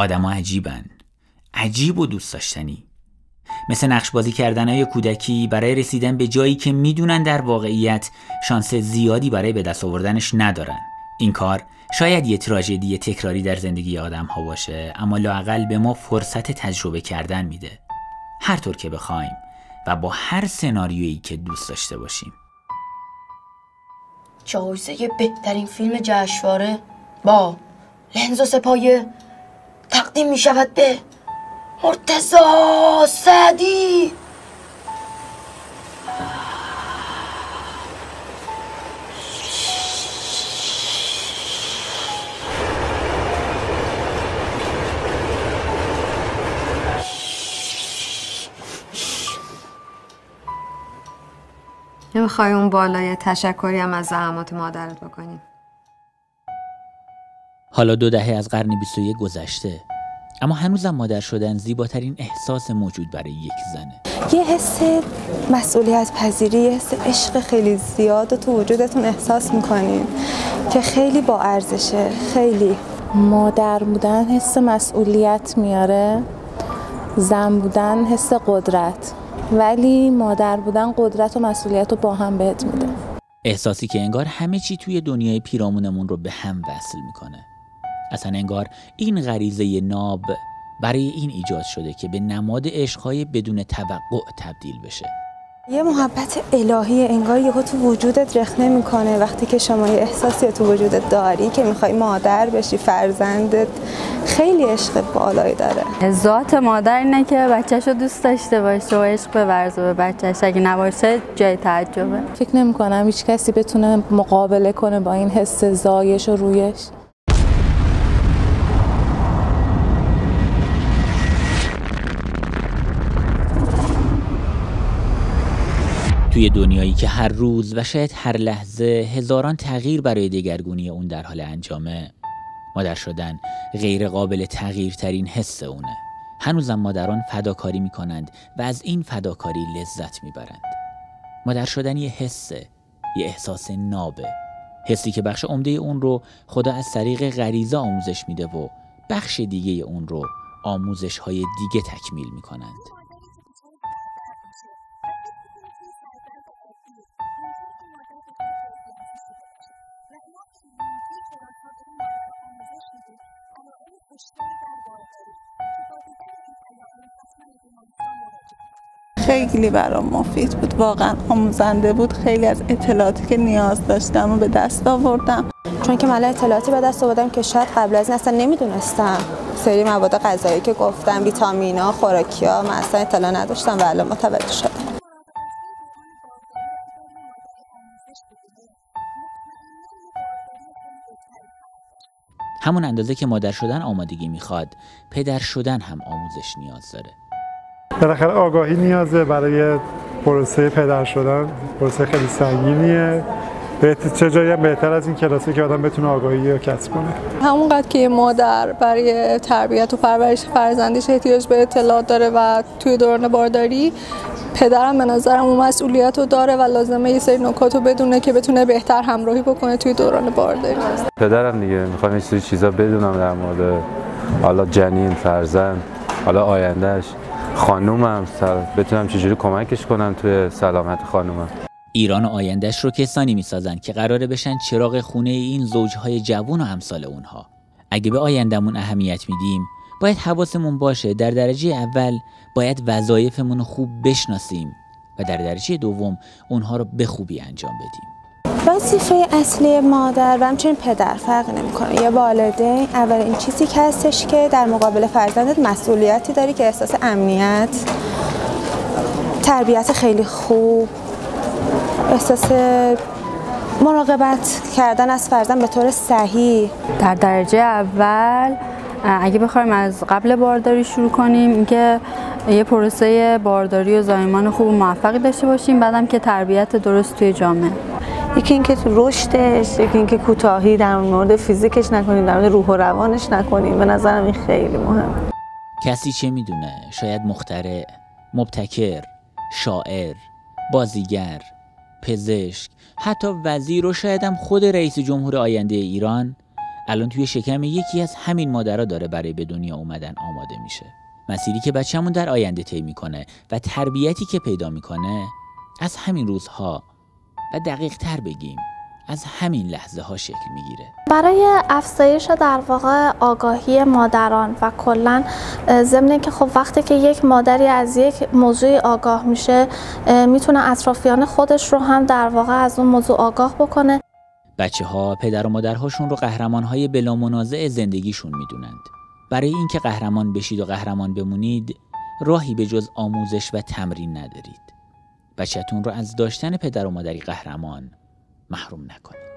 آدما عجیبن. عجیب و دوست داشتنی. مثل نقش بازی کردن های کودکی برای رسیدن به جایی که می‌دونن در واقعیت شانس زیادی برای به دست آوردنش ندارن. این کار شاید یه تراژدی تکراری در زندگی آدم ها باشه اما لاقل به ما فرصت تجربه کردن میده. هر طور که بخوایم و با هر سناریویی که دوست داشته باشیم. جایزه بهترین فیلم جشنواره؟ با لنز و سپایه تقدیم می شود به مرتزا سعدی. نمی‌خوای اون بالای تشکری هم از زحمات مادرت بکنیم حالا دو دهه از قرن 21 گذشته. اما هنوزم مادر شدن زیباترین احساس موجود برای یک زنه. یه حس مسئولیت پذیری یه حس عشق خیلی زیاد و تو وجودتون احساس می‌کنین که خیلی با ارزشه خیلی. مادر بودن حس مسئولیت میاره زن بودن حس قدرت. ولی مادر بودن قدرت و مسئولیت رو با هم بهت میده. احساسی که انگار همه چی توی دنیای پیرامونمون رو به هم وصل می‌کنه. اصلا انگار این غریزه ناب برای این ایجاد شده که به نماد عشقهای بدون توقع تبدیل بشه. یه محبت الهی انگار یهو تو وجودت رخنه می‌کنه وقتی که شما یه احساسی تو وجودت داری که می‌خوای مادر بشی فرزندت خیلی عشق بالایی داره. ذات مادر اینه که بچهش رو دوست داشته باشه و عشق بورزه به بچهش. اگه نباشه جای تعجبه. فکر نمی کنم هیچ کسی بتونه مقابله کنه با این حس زایش و رویش. توی دنیایی که هر روز و شاید هر لحظه هزاران تغییر برای دگرگونی اون در حال انجامه مادر شدن غیر قابل تغییر ترین حس اونه. هنوزم مادران فداکاری می‌کنند و از این فداکاری لذت می‌برند. مادر شدن یه حسه یه احساس نابه. حسی که بخش عمده اون رو خدا از طریق غریزه آموزش میده و بخش دیگه اون رو آموزش های دیگه تکمیل می‌کنند. خیلی برام مفید بود. واقعا آموزنده بود. خیلی از اطلاعاتی که نیاز داشتم و به دست آوردم. چون که من اطلاعاتی به دست آوردم که شاید قبل از این اصلا نمی‌دونستم. سری مواد غذایی که گفتم ویتامینا خوراکیا من اصلا اطلاع نداشتم و الان متوجه شدم. همون اندازه که مادر شدن آمادگی می‌خواد پدر شدن هم آموزش نیاز داره. بالاخره آگاهی نیازه برای پروسه پدر شدن. پروسه خیلی سنگینیه. چه جایی هم بهتر از این کلاسه که آدم بتونه آگاهی رو کسب کنه. همونقدر که مادر برای تربیت و پرورش فرزندش احتیاج به اطلاعات داره و توی دوران بارداری پدرم به نظرم اون مسئولیت رو داره و لازمه یه سری نکات رو بدونه که بتونه بهتر همراهی بکنه توی دوران بارداری. پدرم دیگه می‌خوام این سری چیزا بدونم در مورد حالا جنین فرزند حالا آیندهش خانومم بتونم چجوری کمکش کنم توی سلامت خانومم. ایران آیندهش رو کسانی می‌سازن که قراره بشن چراغ خونه این زوجهای جوون و امثال اونها. اگه به آیندهمون اهمیت میدیم باید حواسمون باشه در درجه اول باید وظایفمون رو خوب بشناسیم و در درجه دوم اونها رو به خوبی انجام بدیم. وظیفه اصلی مادر و همچنین پدر فرق نمی‌کنه. یا والدین اول این چیزی که هستش که در مقابل فرزندت مسئولیتی داری که احساس امنیت تربیت خیلی خوب احساس مراقبت کردن از فرزند به طور صحیح. در درجه اول اگه بخوایم از قبل بارداری شروع کنیم اینکه یه پروسه بارداری و زایمان خوب و موفقی داشته باشیم بعدم که تربیت درست توی جامعه. یکی اینکه تو رشدش یکی اینکه کوتاهی در مورد فیزیکش نکنیم در مورد روح و روانش نکنیم. به نظرم این خیلی مهم. کسی چه می‌دونه؟ شاید مخترع مبتکر شاعر بازیگر پزشک حتی وزیر و شاید هم خود رئیس جمهور آینده ایران. الان توی شکم یکی از همین مادرها داره برای به دنیا اومدن آماده میشه. مسیری که بچه‌مون در آینده طی می‌کنه و تربیتی که پیدا می‌کنه از همین روزها و دقیق تر بگیم. از همین لحظه ها شکل می‌گیره. برای افزایش در واقع آگاهی مادران و کلا ضمن که خب وقتی که یک مادری از یک موضوع آگاه میشه می‌تونه اطرافیان خودش رو هم در واقع از اون موضوع آگاه بکنه. بچه ها پدر و مادرهاشون رو قهرمان های بلا منازع زندگیشون می‌دونند. برای اینکه قهرمان بشید و قهرمان بمونید راهی به جز آموزش و تمرین ندارید. بچهتون رو از داشتن پدر و مادری قهرمان محروم نکنید.